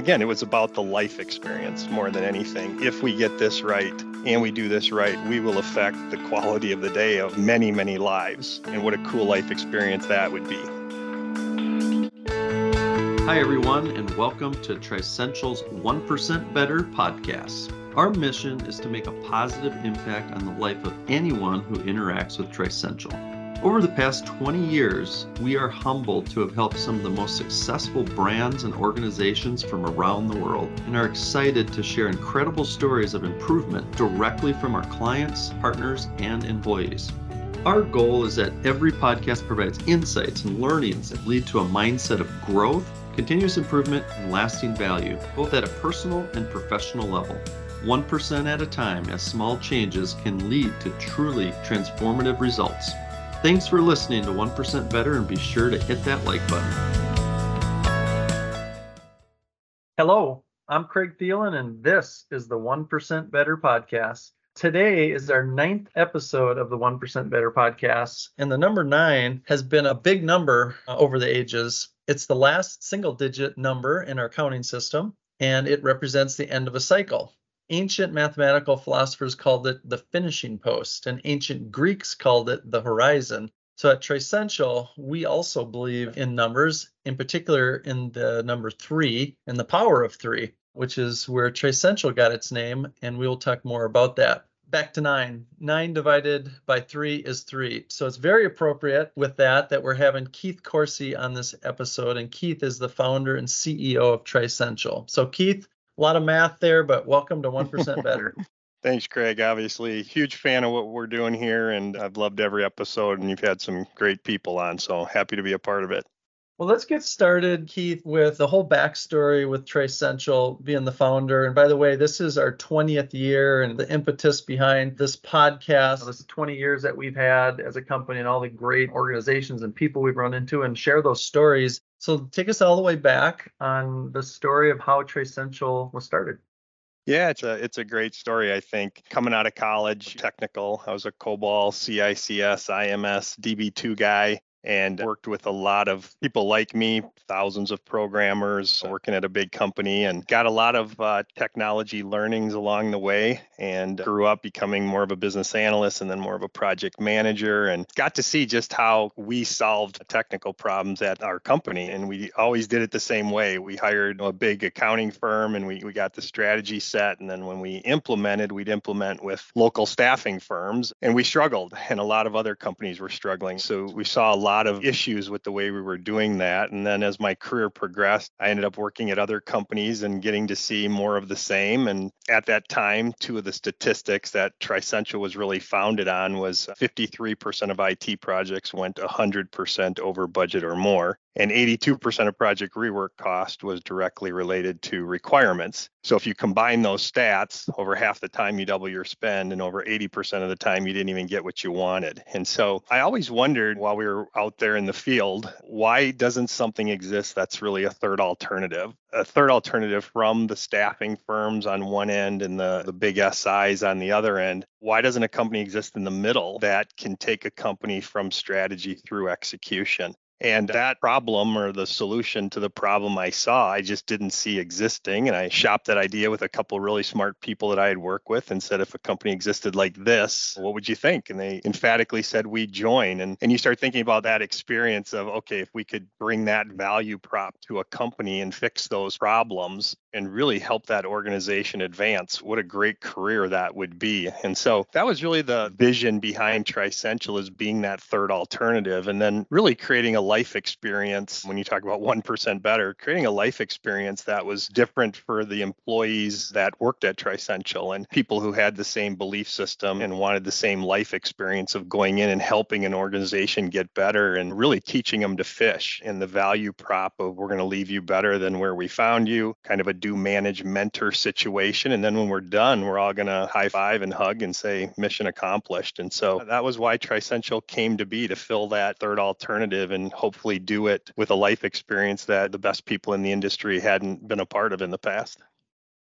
Again, it was about the life experience more than anything. If we get this right and we do this right, we will affect the quality of the day of many, many lives. And what a cool life experience that would be. Hi, everyone, and welcome to Trissential's 1% Better podcast. Our mission is to make a positive impact on the life of anyone who interacts with Trissential. Over the past 20 years, we are humbled to have helped some of the most successful brands and organizations from around the world and are excited to share incredible stories of improvement directly from our clients, partners, and employees. Our goal is that every podcast provides insights and learnings that lead to a mindset of growth, continuous improvement, and lasting value, both at a personal and professional level. 1% at a time, as small changes can lead to truly transformative results. Thanks for listening to 1% Better and be sure to hit that like button. Hello, I'm Craig Thielen, and this is the 1% Better podcast. Today is our ninth episode of the 1% Better podcast, and the number nine has been a big number uh, over the ages. It's the last single digit number in our counting system, and it represents the end of a cycle ancient mathematical philosophers called it the finishing post, and ancient Greeks called it the horizon. So at Trissential, we also believe in numbers, in particular in the number three and the power of three, which is where Trissential got its name, and we will talk more about that. Back to nine. Nine divided by three is three. So it's very appropriate with that that we're having Keith Korsi on this episode, and Keith is the founder and CEO of Trissential. So Keith, a lot of math there, but welcome to 1% Better. Thanks, Craig. Obviously, huge fan of what we're doing here, and I've loved every episode, and you've had some great people on, so happy to be a part of it. Well, let's get started, Keith, with the whole backstory with Trissential being the founder. And by the way, this is our 20th year, and the impetus behind this podcast. This is 20 years that we've had as a company, and all the great organizations and people we've run into, and share those stories. So, take us all the way back on the story of how Trissential was started. Yeah, it's a it's a great story. I think coming out of college, technical. I was a COBOL, CICS, IMS, DB2 guy and worked with a lot of people like me, thousands of programmers working at a big company, and got a lot of uh, technology learnings along the way. And grew up becoming more of a business analyst and then more of a project manager, and got to see just how we solved technical problems at our company. And we always did it the same way. We hired a big accounting firm and we, we got the strategy set. And then when we implemented, we'd implement with local staffing firms, and we struggled, and a lot of other companies were struggling. So we saw a lot lot of issues with the way we were doing that. And then as my career progressed, I ended up working at other companies and getting to see more of the same. And at that time, two of the statistics that Trissential was really founded on was 53% of IT projects went 100% over budget or more and 82% of project rework cost was directly related to requirements. So if you combine those stats, over half the time you double your spend, and over 80% of the time you didn't even get what you wanted. And so I always wondered while we were out there in the field, why doesn't something exist that's really a third alternative? A third alternative from the staffing firms on one end and the, the big SIs on the other end. Why doesn't a company exist in the middle that can take a company from strategy through execution? And that problem or the solution to the problem I saw, I just didn't see existing. And I shopped that idea with a couple really smart people that I had worked with and said, if a company existed like this, what would you think? And they emphatically said, we join. And, and you start thinking about that experience of, okay, if we could bring that value prop to a company and fix those problems and really help that organization advance, what a great career that would be. And so that was really the vision behind Trissential is being that third alternative and then really creating a life experience when you talk about 1% better creating a life experience that was different for the employees that worked at Trissential and people who had the same belief system and wanted the same life experience of going in and helping an organization get better and really teaching them to fish and the value prop of we're going to leave you better than where we found you kind of a do manage mentor situation. And then when we're done we're all going to high five and hug and say mission accomplished. And so that was why Trissential came to be to fill that third alternative and hopefully do it with a life experience that the best people in the industry hadn't been a part of in the past.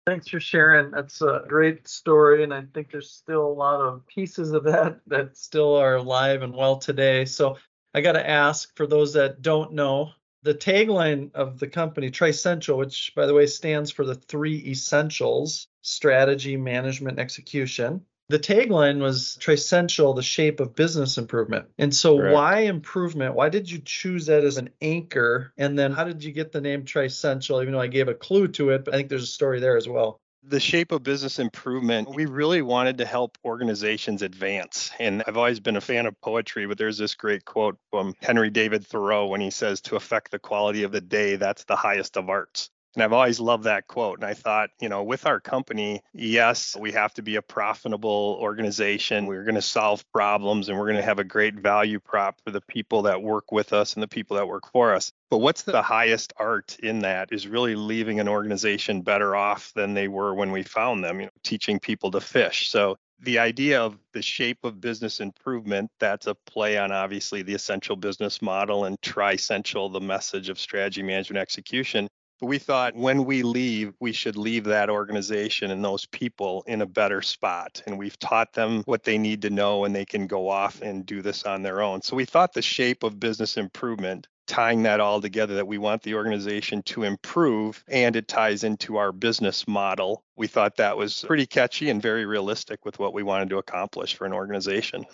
Thanks for sharing. That's a great story. And I think there's still a lot of pieces of that that still are alive and well today. So I got to ask for those that don't know, The tagline of the company, Trissential, which by the way stands for the three essentials strategy, management, execution. The tagline was Trissential, the shape of business improvement. And so, Correct. why improvement? Why did you choose that as an anchor? And then, how did you get the name Trissential? Even though I gave a clue to it, but I think there's a story there as well. the shape of business improvement, we really wanted to help organizations advance. And I've always been a fan of poetry, but there's this great quote from Henry David Thoreau when he says, To affect the quality of the day, that's the highest of arts. And I've always loved that quote. And I thought, you know, with our company, yes, we have to be a profitable organization. We're going to solve problems and we're going to have a great value prop for the people that work with us and the people that work for us. But what's the highest art in that is really leaving an organization better off than they were when we found them, you know, teaching people to fish. So the idea of the shape of business improvement, that's a play on obviously the essential business model and tri-essential, the message of strategy management execution. We thought when we leave, we should leave that organization and those people in a better spot. And we've taught them what they need to know and they can go off and do this on their own. So we thought the shape of business improvement tying that all together that we want the organization to improve and it ties into our business model. We thought that was pretty catchy and very realistic with what we wanted to accomplish for an organization.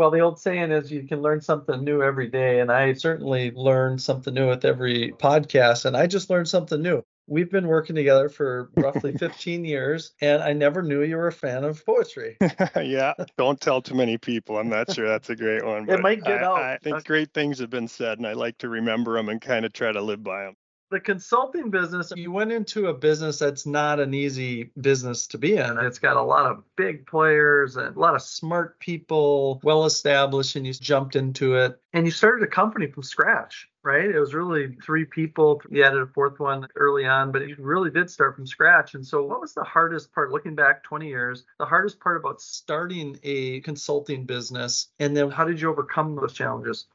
Well, the old saying is you can learn something new every day. And I certainly learn something new with every podcast. And I just learned something new. We've been working together for roughly 15 years, and I never knew you were a fan of poetry. yeah, don't tell too many people. I'm not sure that's a great one. It but might get I, out. I think great things have been said, and I like to remember them and kind of try to live by them. The consulting business, you went into a business that's not an easy business to be in. It's got a lot of big players and a lot of smart people, well established, and you jumped into it. And you started a company from scratch, right? It was really three people. You added a fourth one early on, but you really did start from scratch. And so, what was the hardest part, looking back 20 years, the hardest part about starting a consulting business? And then, how did you overcome those challenges?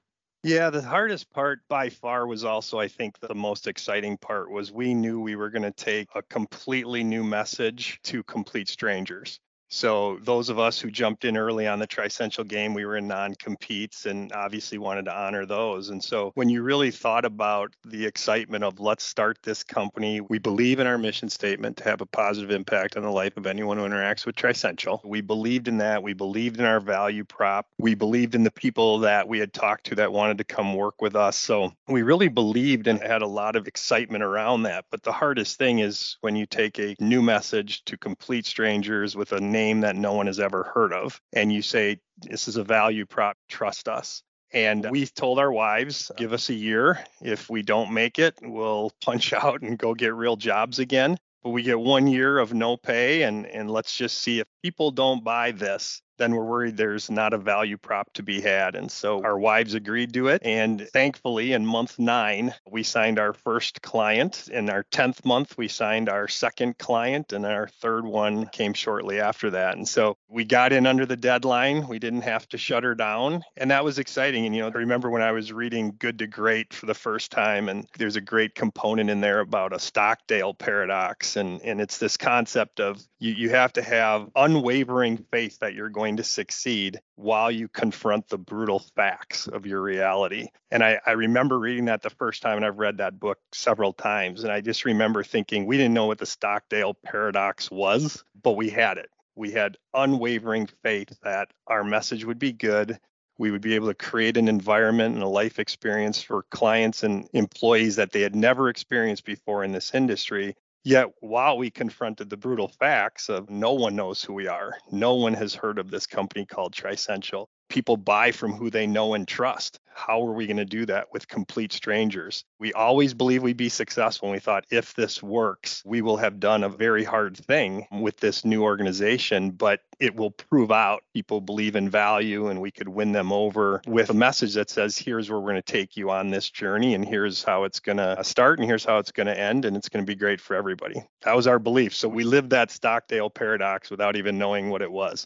Yeah, the hardest part by far was also, I think, the most exciting part was we knew we were going to take a completely new message to complete strangers. So those of us who jumped in early on the Trissential game, we were in non-competes and obviously wanted to honor those. And so when you really thought about the excitement of let's start this company, we believe in our mission statement to have a positive impact on the life of anyone who interacts with Trissential. We believed in that. We believed in our value prop. We believed in the people that we had talked to that wanted to come work with us. So we really believed and had a lot of excitement around that. But the hardest thing is when you take a new message to complete strangers with a name that no one has ever heard of and you say this is a value prop trust us. And we told our wives give us a year. If we don't make it we'll punch out and go get real jobs again. But we get one year of no pay and and let's just see if people don't buy this then we're worried there's not a value prop to be had. And so our wives agreed to it. And thankfully, in month nine, we signed our first client. In our 10th month, we signed our second client, and our third one came shortly after that. And so we got in under the deadline. We didn't have to shut her down. And that was exciting. And, you know, I remember when I was reading Good to Great for the first time, and there's a great component in there about a Stockdale paradox. And, and it's this concept of you, you have to have unwavering faith that you're going to succeed while you confront the brutal facts of your reality. And I, I, remember reading that the first time, and I've read that book several times. And I just remember thinking we didn't know what the Stockdale paradox was, but we had it. We had unwavering faith that our message would be good. We would be able to create an environment and a life experience for clients and employees that they had never experienced before in this industry Yet, while we confronted the brutal facts of no one knows who we are, no one has heard of this company called Trissential, people buy from who they know and trust. How are we going to do that with complete strangers? We always believe we'd be successful. And we thought if this works, we will have done a very hard thing with this new organization, but it will prove out people believe in value and we could win them over with a message that says, here's where we're going to take you on this journey and here's how it's going to start and here's how it's going to end and it's going to be great for everybody. That was our belief. So we lived that Stockdale paradox without even knowing what it was.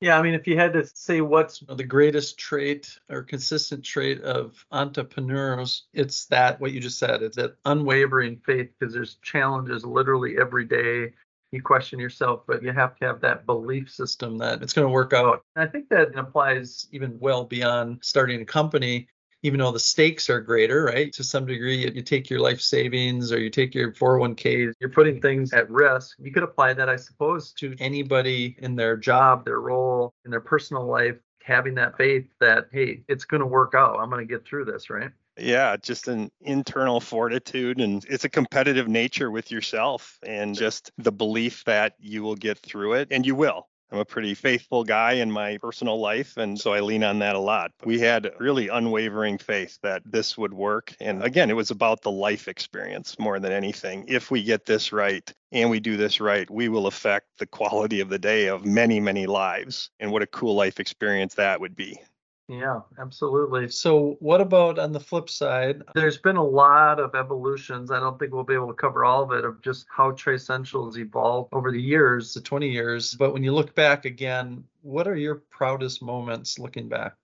Yeah, I mean, if you had to say what's the greatest trait or consistent trait of entrepreneurs, it's that what you just said. It's that unwavering faith because there's challenges literally every day. You question yourself, but you have to have that belief system that it's going to work out. And I think that applies even well beyond starting a company even though the stakes are greater, right? To some degree, you take your life savings or you take your 401k, you're putting things at risk. You could apply that, I suppose, to anybody in their job, their role, in their personal life, having that faith that, hey, it's going to work out. I'm going to get through this, right? Yeah, just an internal fortitude and it's a competitive nature with yourself and just the belief that you will get through it and you will. I'm a pretty faithful guy in my personal life, and so I lean on that a lot. We had really unwavering faith that this would work. And again, it was about the life experience more than anything. If we get this right and we do this right, we will affect the quality of the day of many, many lives. And what a cool life experience that would be. Yeah, absolutely. So, what about on the flip side? There's been a lot of evolutions. I don't think we'll be able to cover all of it of just how Trissential's evolved over the years, the 20 years. But when you look back again, what are your proudest moments looking back?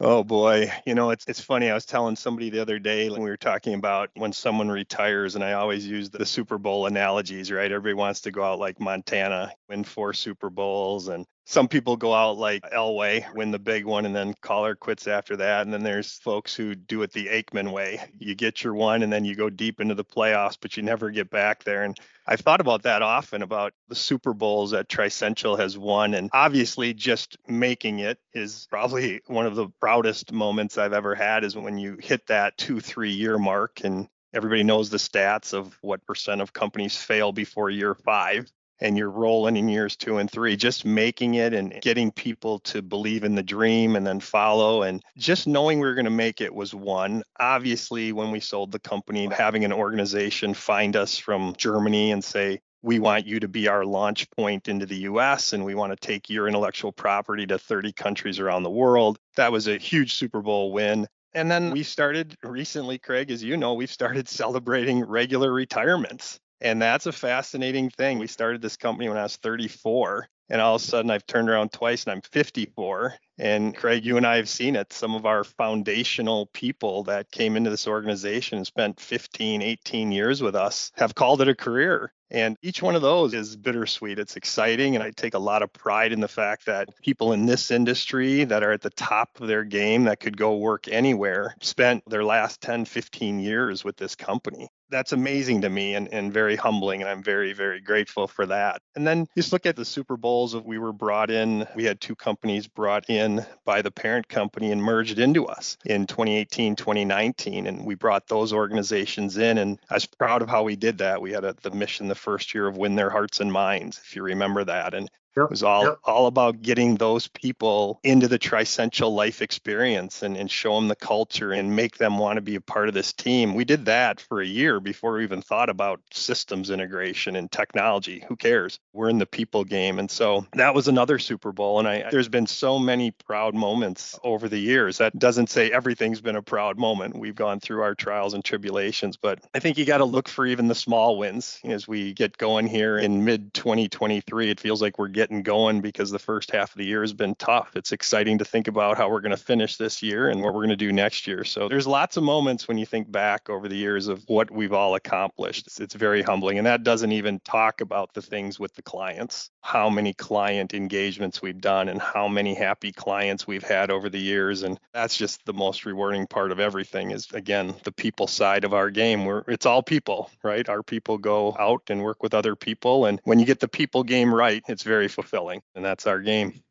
Oh boy, you know it's it's funny. I was telling somebody the other day when we were talking about when someone retires, and I always use the Super Bowl analogies, right? Everybody wants to go out like Montana, win four Super Bowls, and some people go out like Elway, win the big one, and then call her quits after that. And then there's folks who do it the Aikman way. You get your one, and then you go deep into the playoffs, but you never get back there. And I've thought about that often about the Super Bowls that Trissential has won. And obviously, just making it is probably one of the proudest moments I've ever had is when you hit that two, three year mark and everybody knows the stats of what percent of companies fail before year five and you're rolling in years two and three, just making it and getting people to believe in the dream and then follow. And just knowing we were going to make it was one. Obviously, when we sold the company, having an organization find us from Germany and say, we want you to be our launch point into the US and we want to take your intellectual property to 30 countries around the world. That was a huge Super Bowl win. And then we started recently, Craig, as you know, we've started celebrating regular retirements. And that's a fascinating thing. We started this company when I was 34, and all of a sudden I've turned around twice and I'm 54. And Craig, you and I have seen it. Some of our foundational people that came into this organization and spent 15, 18 years with us have called it a career. And each one of those is bittersweet. It's exciting. And I take a lot of pride in the fact that people in this industry that are at the top of their game that could go work anywhere spent their last 10, 15 years with this company that's amazing to me and, and very humbling and i'm very very grateful for that. And then just look at the super bowls of we were brought in. We had two companies brought in by the parent company and merged into us in 2018 2019 and we brought those organizations in and i was proud of how we did that. We had a, the mission the first year of win their hearts and minds if you remember that. And Yep, it was all yep. all about getting those people into the Trissential life experience and, and show them the culture and make them want to be a part of this team. We did that for a year before we even thought about systems integration and technology. Who cares? We're in the people game. And so that was another Super Bowl. And I there's been so many proud moments over the years. That doesn't say everything's been a proud moment. We've gone through our trials and tribulations, but I think you got to look for even the small wins as we get going here in mid 2023. It feels like we're getting getting going because the first half of the year has been tough. It's exciting to think about how we're going to finish this year and what we're going to do next year. So there's lots of moments when you think back over the years of what we've all accomplished. It's, it's very humbling. And that doesn't even talk about the things with the clients, how many client engagements we've done and how many happy clients we've had over the years. And that's just the most rewarding part of everything is again, the people side of our game where it's all people, right? Our people go out and work with other people. And when you get the people game right, it's very fulfilling. And that's our game.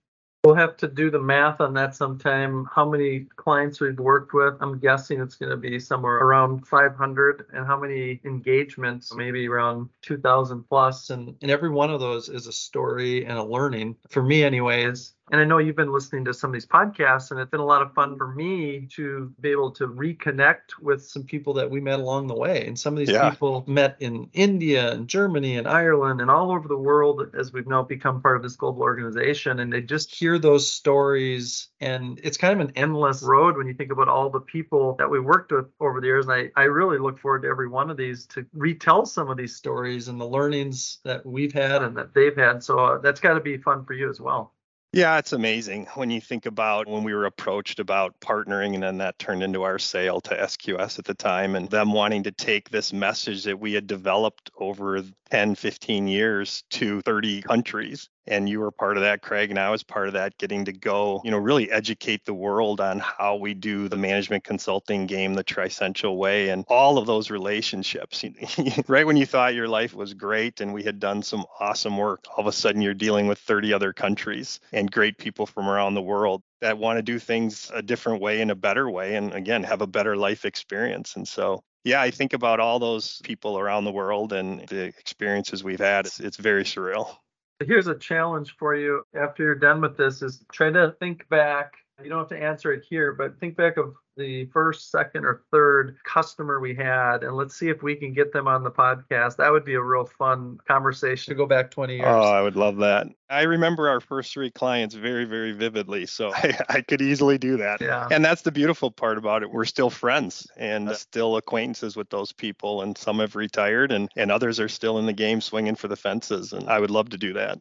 We'll have to do the math on that sometime. How many clients we've worked with? I'm guessing it's going to be somewhere around 500. And how many engagements? Maybe around 2,000 plus. And, and every one of those is a story and a learning. For me, anyways, and I know you've been listening to some of these podcasts, and it's been a lot of fun for me to be able to reconnect with some people that we met along the way. And some of these yeah. people met in India and Germany and Ireland and all over the world as we've now become part of this global organization. And they just hear those stories. And it's kind of an endless road when you think about all the people that we worked with over the years. And I, I really look forward to every one of these to retell some of these stories and the learnings that we've had and that they've had. So uh, that's got to be fun for you as well. Yeah, it's amazing when you think about when we were approached about partnering, and then that turned into our sale to SQS at the time, and them wanting to take this message that we had developed over 10, 15 years to 30 countries and you were part of that craig and i was part of that getting to go you know really educate the world on how we do the management consulting game the Trissential way and all of those relationships. Right when you thought your life was great and we had done some awesome work all of a sudden you're dealing with 30 other countries and great people from around the world that want to do things a different way and a better way and again have a better life experience. And so yeah i think about all those people around the world and the experiences we've had. It's, it's very surreal Here's a challenge for you after you're done with this is try to think back. You don't have to answer it here, but think back of the first, second, or third customer we had, and let's see if we can get them on the podcast. That would be a real fun conversation to go back 20 years. Oh, I would love that. I remember our first three clients very, very vividly, so I, I could easily do that. Yeah. And that's the beautiful part about it. We're still friends and still acquaintances with those people, and some have retired, and and others are still in the game swinging for the fences. And I would love to do that.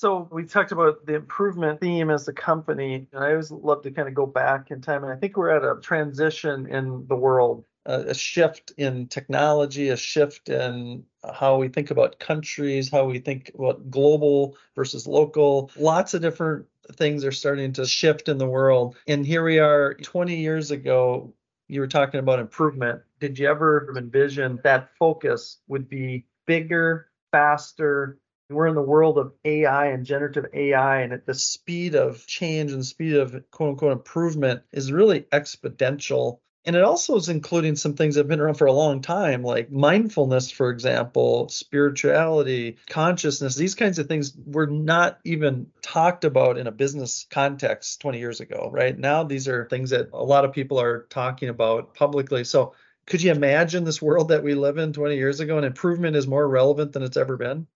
So we talked about the improvement theme as a company, and I always love to kind of go back in time. And I think we're at a transition in the world, a, shift in technology, a shift in how we think about countries, how we think about global versus local. Lots of different things are starting to shift in the world. And here we are 20 years ago. You were talking about improvement. Did you ever envision that focus would be bigger, faster, we're in the world of AI and generative AI, and at the speed of change and speed of quote unquote improvement is really exponential. And it also is including some things that have been around for a long time, like mindfulness, for example, spirituality, consciousness. These kinds of things were not even talked about in a business context 20 years ago, right? Now, these are things that a lot of people are talking about publicly. So, could you imagine this world that we live in 20 years ago and improvement is more relevant than it's ever been?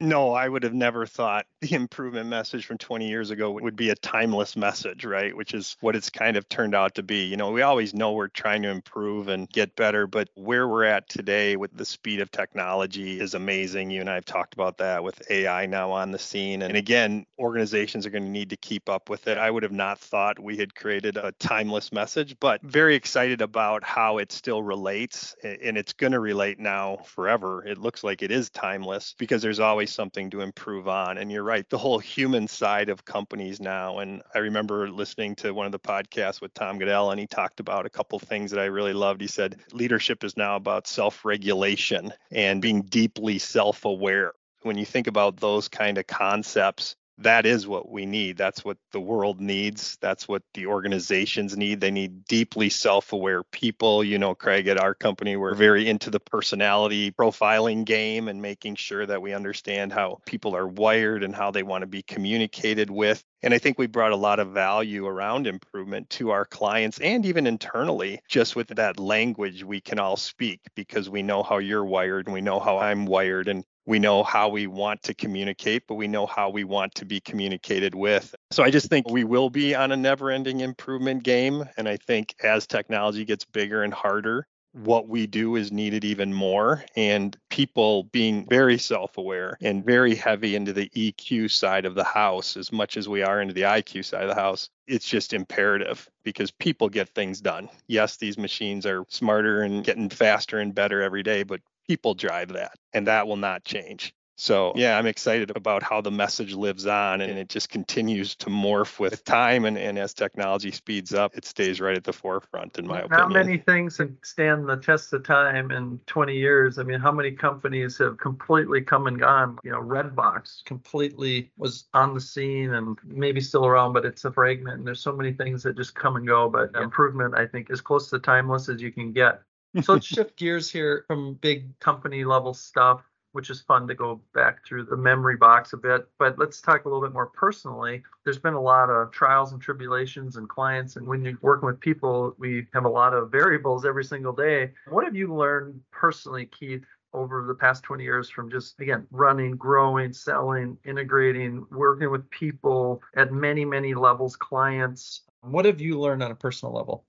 No, I would have never thought the improvement message from 20 years ago would be a timeless message, right? Which is what it's kind of turned out to be. You know, we always know we're trying to improve and get better, but where we're at today with the speed of technology is amazing. You and I have talked about that with AI now on the scene. And again, organizations are going to need to keep up with it. I would have not thought we had created a timeless message, but very excited about how it still relates and it's going to relate now forever. It looks like it is timeless because there's always something to improve on. And you're right, the whole human side of companies now. And I remember listening to one of the podcasts with Tom Goodell, and he talked about a couple things that I really loved. He said leadership is now about self regulation and being deeply self aware. When you think about those kind of concepts, that is what we need. That's what the world needs. That's what the organizations need. They need deeply self aware people. You know, Craig, at our company, we're very into the personality profiling game and making sure that we understand how people are wired and how they want to be communicated with. And I think we brought a lot of value around improvement to our clients and even internally, just with that language we can all speak because we know how you're wired and we know how I'm wired. And we know how we want to communicate, but we know how we want to be communicated with. So I just think we will be on a never ending improvement game. And I think as technology gets bigger and harder, what we do is needed even more. And people being very self aware and very heavy into the EQ side of the house, as much as we are into the IQ side of the house, it's just imperative because people get things done. Yes, these machines are smarter and getting faster and better every day, but people drive that and that will not change. So, yeah, I'm excited about how the message lives on and it just continues to morph with time. And, and as technology speeds up, it stays right at the forefront, in my Not opinion. Not many things can stand the test of time in 20 years. I mean, how many companies have completely come and gone? You know, Redbox completely was on the scene and maybe still around, but it's a fragment. And there's so many things that just come and go. But improvement, I think, is close to timeless as you can get. So let's shift gears here from big company level stuff which is fun to go back through the memory box a bit. But let's talk a little bit more personally. There's been a lot of trials and tribulations and clients, and when you're working with people, we have a lot of variables every single day. What have you learned personally, Keith, over the past 20 years from just again running growing selling integrating working with people at many many levels clients what have you learned on a personal level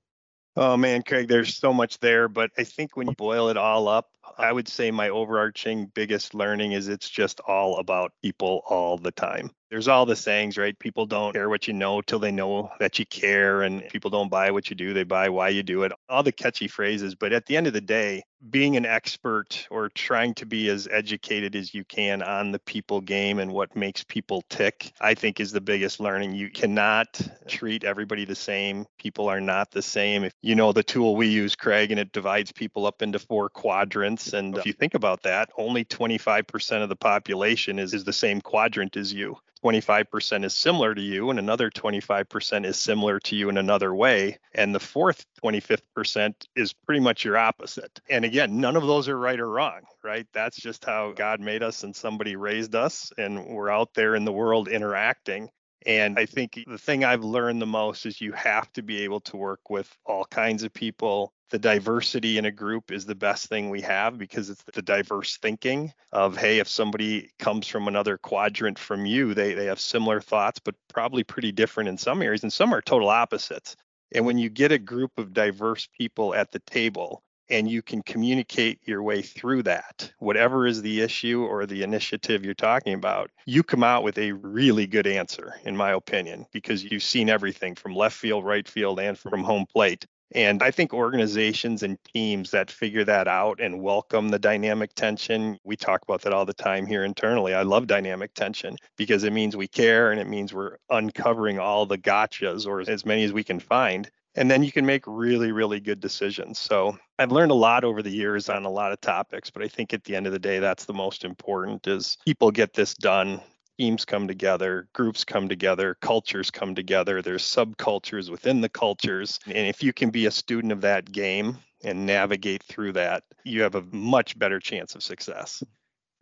Oh man, Craig, there's so much there, but I think when you boil it all up, I would say my overarching biggest learning is it's just all about people all the time there's all the sayings, right? People don't care what you know till they know that you care, and people don't buy what you do, they buy why you do it. All the catchy phrases. But at the end of the day, being an expert or trying to be as educated as you can on the people game and what makes people tick, I think is the biggest learning. You cannot treat everybody the same. People are not the same. If you know the tool we use, Craig, and it divides people up into four quadrants. And if you think about that, only 25% of the population is, is the same quadrant as you. 25% is similar to you and another 25% is similar to you in another way. And the fourth 25th percent is pretty much your opposite. And again none of those are right or wrong right? That's just how god made us and somebody raised us and we're out there in the world interacting and I think the thing I've learned the most is you have to be able to work with all kinds of people. The diversity in a group is the best thing we have because it's the diverse thinking of, hey, if somebody comes from another quadrant from you, they, they have similar thoughts, but probably pretty different in some areas, and some are total opposites. And when you get a group of diverse people at the table, and you can communicate your way through that. Whatever is the issue or the initiative you're talking about, you come out with a really good answer, in my opinion, because you've seen everything from left field, right field, and from home plate. And I think organizations and teams that figure that out and welcome the dynamic tension, we talk about that all the time here internally. I love dynamic tension because it means we care and it means we're uncovering all the gotchas or as many as we can find and then you can make really really good decisions. So i've learned a lot over the years on a lot of topics but i think at the end of the day that's the most important is people get this done teams come together groups come together cultures come together there's subcultures within the cultures. And if you can be a student of that game and navigate through that you have a much better chance of success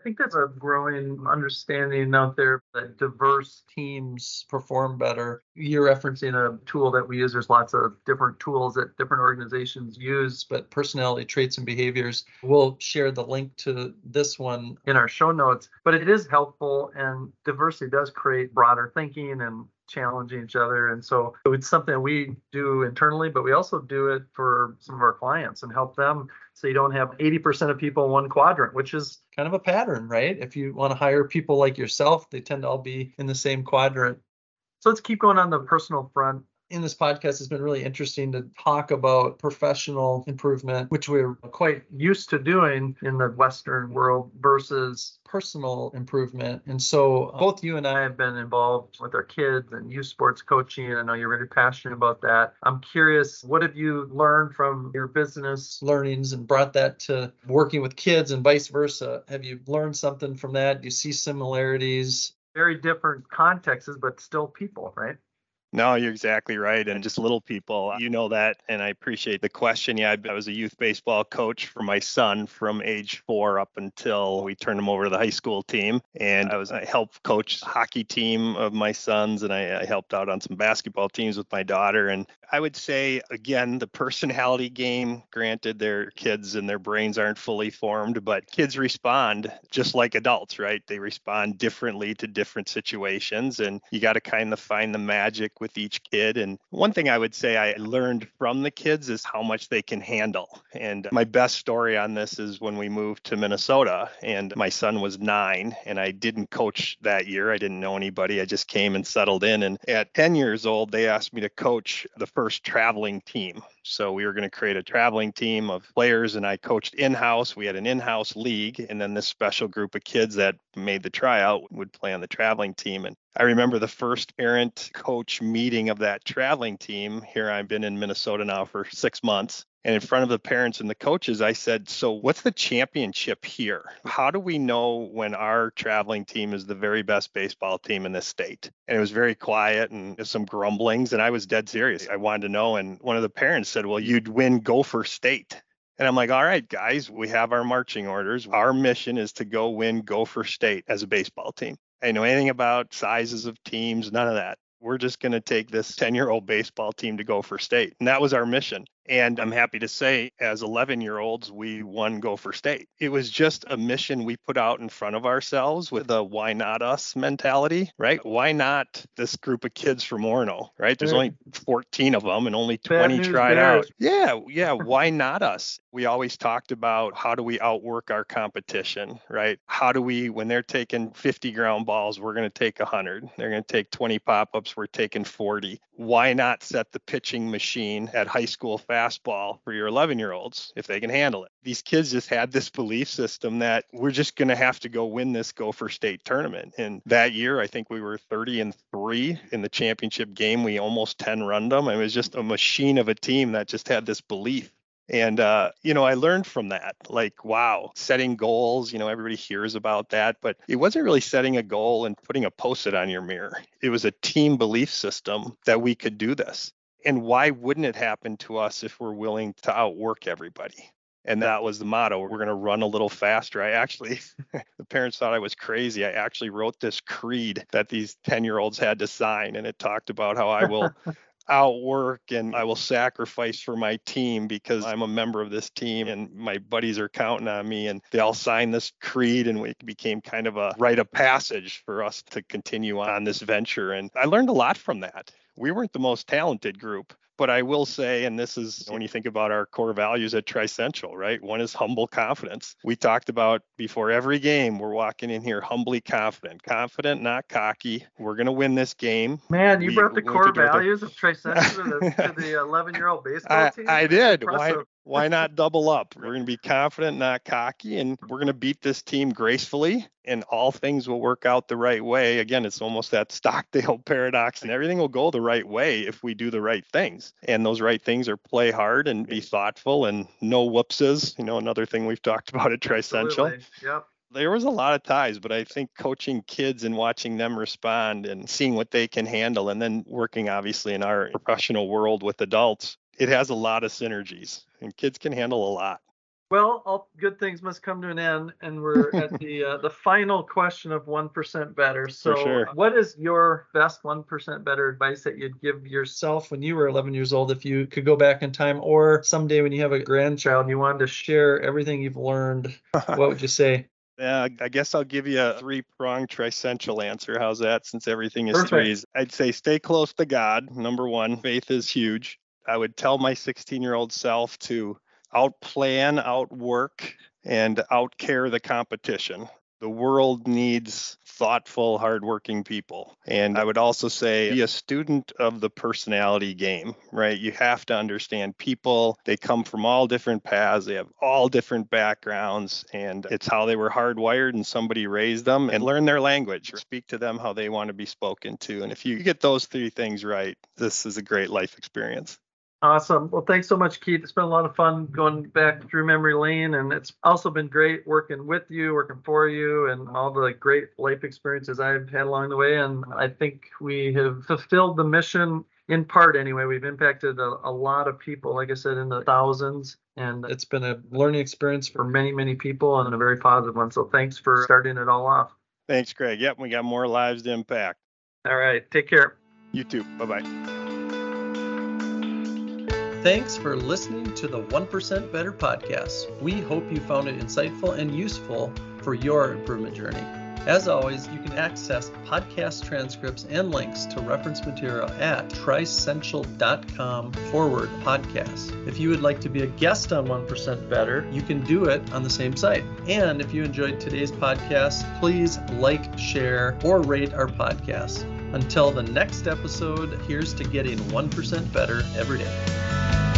I think there's a growing understanding out there that diverse teams perform better. You're referencing a tool that we use. There's lots of different tools that different organizations use, but personality traits and behaviors. We'll share the link to this one in our show notes. But it is helpful, and diversity does create broader thinking and challenging each other. And so it's something we do internally, but we also do it for some of our clients and help them so you don't have 80% of people in one quadrant, which is kind of a pattern, right? If you want to hire people like yourself, they tend to all be in the same quadrant. So let's keep going on the personal front in this podcast has been really interesting to talk about professional improvement, which we're quite used to doing in the Western world versus personal improvement. And so uh, both you and I have been involved with our kids and youth sports coaching. I know you're really passionate about that. I'm curious, what have you learned from your business learnings and brought that to working with kids and vice versa? Have you learned something from that? Do you see similarities? Very different contexts, but still people, right? No, you're exactly right. And just little people, uh, you know that. And I appreciate the question. Yeah, I was a youth baseball coach for my son from age four up until we turned him over to the high school team. And I was, I helped coach hockey team of my sons and I, I helped out on some basketball teams with my daughter. And I would say, again, the personality game, granted, their kids and their brains aren't fully formed, but kids respond just like adults, right? They respond differently to different situations. And you got to kind of find the magic with each kid. And one thing I would say I learned from the kids is how much they can handle. And my best story on this is when we moved to Minnesota and my son was nine and I didn't coach that year. I didn't know anybody. I just came and settled in. And at 10 years old, they asked me to coach the first traveling team. So we were going to create a traveling team of players, and I coached in house. We had an in house league, and then this special group of kids that made the tryout would play on the traveling team. And I remember the first parent coach meeting of that traveling team. Here I've been in Minnesota now for six months. And in front of the parents and the coaches, I said, So, what's the championship here? How do we know when our traveling team is the very best baseball team in this state? And it was very quiet and some grumblings. And I was dead serious. I wanted to know. And one of the parents said, Well, you'd win Gopher State. And I'm like, all right, guys, we have our marching orders. Our mission is to go win Gopher State as a baseball team. I know anything about sizes of teams, none of that. We're just going to take this 10 year old baseball team to Gopher State. And that was our mission. And I'm happy to say, as 11 year olds, we won Gopher State. It was just a mission we put out in front of ourselves with a why not us mentality, right? Why not this group of kids from Orono, right? There's only 14 of them and only 20 tried out. Yeah, yeah. Why not us? We always talked about how do we outwork our competition, right? How do we, when they're taking 50 ground balls, we're going to take 100. They're going to take 20 pop ups, we're taking 40. Why not set the pitching machine at high school fastball for your 11 year olds if they can handle it? These kids just had this belief system that we're just going to have to go win this Gopher State tournament. And that year, I think we were 30 and three in the championship game. We almost 10 run them. It was just a machine of a team that just had this belief and, uh, you know, I learned from that. Like, wow, setting goals, you know, everybody hears about that, but it wasn't really setting a goal and putting a post it on your mirror. It was a team belief system that we could do this. And why wouldn't it happen to us if we're willing to outwork everybody? And that was the motto. We're going to run a little faster. I actually, the parents thought I was crazy. I actually wrote this creed that these 10 year olds had to sign, and it talked about how I will outwork and I will sacrifice for my team because I'm a member of this team and my buddies are counting on me and they all signed this creed and it became kind of a rite of passage for us to continue on this venture and I learned a lot from that. We weren't the most talented group, but I will say, and this is when you think about our core values at Trissential, right? One is humble confidence. We talked about before every game, we're walking in here humbly confident, confident, not cocky. We're going to win this game. Man, you we, brought the core values of Trissential to the 11 year old baseball I, team. I did. Why, why not double up? We're going to be confident, not cocky, and we're going to beat this team gracefully, and all things will work out the right way. Again, it's almost that Stockdale paradox, and everything will go the right way if we do the right things. And those right things are play hard and be thoughtful and no whoopses. You know, another thing we've talked about at Trissential. Yep there was a lot of ties, but I think coaching kids and watching them respond and seeing what they can handle, and then working obviously in our professional world with adults, it has a lot of synergies and kids can handle a lot. Well, all good things must come to an end, and we're at the uh, the final question of one percent better. So, sure. what is your best one percent better advice that you'd give yourself when you were 11 years old, if you could go back in time, or someday when you have a grandchild and you wanted to share everything you've learned? what would you say? Yeah, I guess I'll give you a three pronged Trissential answer. How's that? Since everything is Perfect. threes, I'd say stay close to God. Number one, faith is huge. I would tell my 16 year old self to outplan, outwork, and outcare the competition. The world needs thoughtful, hardworking people. And I would also say be a student of the personality game, right? You have to understand people. They come from all different paths, they have all different backgrounds, and it's how they were hardwired and somebody raised them and learn their language, speak to them how they want to be spoken to. And if you get those three things right, this is a great life experience. Awesome. Well, thanks so much, Keith. It's been a lot of fun going back through memory lane, and it's also been great working with you, working for you, and all the great life experiences I've had along the way. And I think we have fulfilled the mission in part anyway. We've impacted a, a lot of people, like I said, in the thousands, and it's been a learning experience for many, many people and a very positive one. So thanks for starting it all off. Thanks, Greg. Yep, we got more lives to impact. All right. Take care. You too. Bye bye. Thanks for listening to the 1% Better podcast. We hope you found it insightful and useful for your improvement journey. As always, you can access podcast transcripts and links to reference material at trissential.com forward podcast. If you would like to be a guest on 1% Better, you can do it on the same site. And if you enjoyed today's podcast, please like, share, or rate our podcast. Until the next episode, here's to getting 1% better every day.